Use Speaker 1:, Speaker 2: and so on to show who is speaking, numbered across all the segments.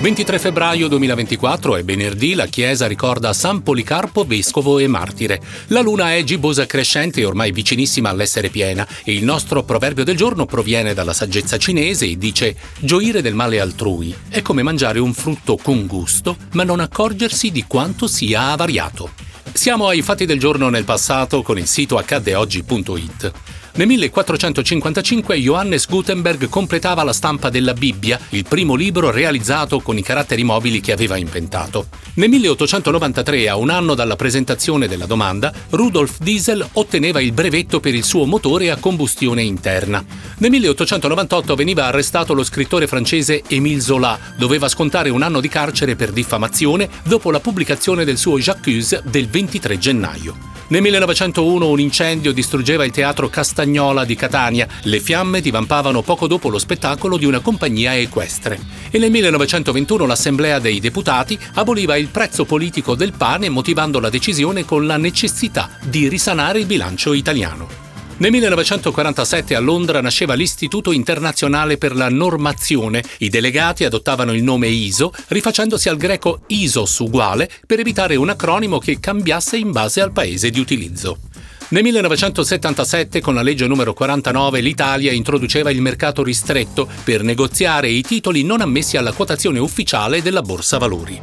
Speaker 1: 23 febbraio 2024 è venerdì, la Chiesa ricorda San Policarpo, vescovo e martire. La luna è gibbosa crescente e ormai vicinissima all'essere piena e il nostro proverbio del giorno proviene dalla saggezza cinese e dice gioire del male altrui è come mangiare un frutto con gusto ma non accorgersi di quanto sia avariato. Siamo ai fatti del giorno nel passato con il sito accaddeoggi.it. Nel 1455 Johannes Gutenberg completava la stampa della Bibbia, il primo libro realizzato con i caratteri mobili che aveva inventato. Nel 1893, a un anno dalla presentazione della domanda, Rudolf Diesel otteneva il brevetto per il suo motore a combustione interna. Nel 1898 veniva arrestato lo scrittore francese Émile Zola, doveva scontare un anno di carcere per diffamazione dopo la pubblicazione del suo J'accuse del 23 gennaio. Nel 1901 un incendio distruggeva il teatro Castagnola di Catania. Le fiamme divampavano poco dopo lo spettacolo di una compagnia equestre. E nel 1921 l'Assemblea dei Deputati aboliva il prezzo politico del pane motivando la decisione con la necessità di risanare il bilancio italiano. Nel 1947 a Londra nasceva l'Istituto internazionale per la normazione. I delegati adottavano il nome ISO, rifacendosi al greco ISOS uguale, per evitare un acronimo che cambiasse in base al paese di utilizzo. Nel 1977, con la legge numero 49, l'Italia introduceva il mercato ristretto per negoziare i titoli non ammessi alla quotazione ufficiale della Borsa Valori.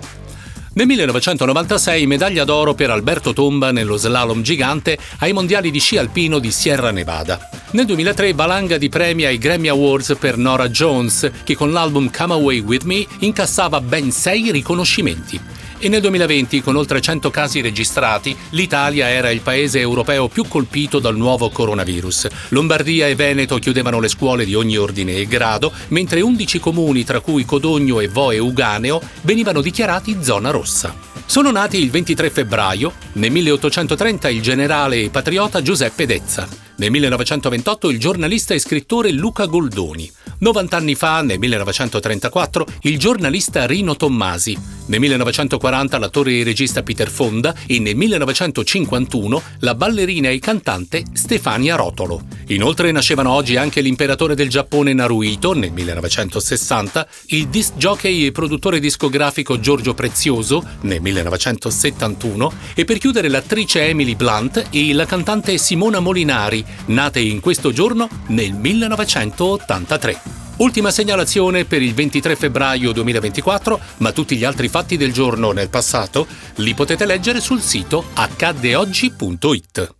Speaker 1: Nel 1996 medaglia d'oro per Alberto Tomba nello slalom gigante ai mondiali di sci alpino di Sierra Nevada. Nel 2003 valanga di premi ai Grammy Awards per Nora Jones, che con l'album Come Away With Me incassava ben sei riconoscimenti e nel 2020, con oltre 100 casi registrati, l'Italia era il paese europeo più colpito dal nuovo coronavirus. Lombardia e Veneto chiudevano le scuole di ogni ordine e grado, mentre 11 comuni, tra cui Codogno e Voe Uganeo, venivano dichiarati zona rossa. Sono nati il 23 febbraio, nel 1830 il generale e patriota Giuseppe Dezza, nel 1928 il giornalista e scrittore Luca Goldoni, 90 anni fa, nel 1934, il giornalista Rino Tommasi, nel 1940 l'attore e regista Peter Fonda e nel 1951 la ballerina e cantante Stefania Rotolo. Inoltre nascevano oggi anche l'imperatore del Giappone Naruhito nel 1960, il disc jockey e produttore discografico Giorgio Prezioso nel 1971 e per chiudere l'attrice Emily Blunt e la cantante Simona Molinari, nate in questo giorno nel 1983. Ultima segnalazione per il 23 febbraio 2024, ma tutti gli altri fatti del giorno nel passato li potete leggere sul sito accaddeoggi.it.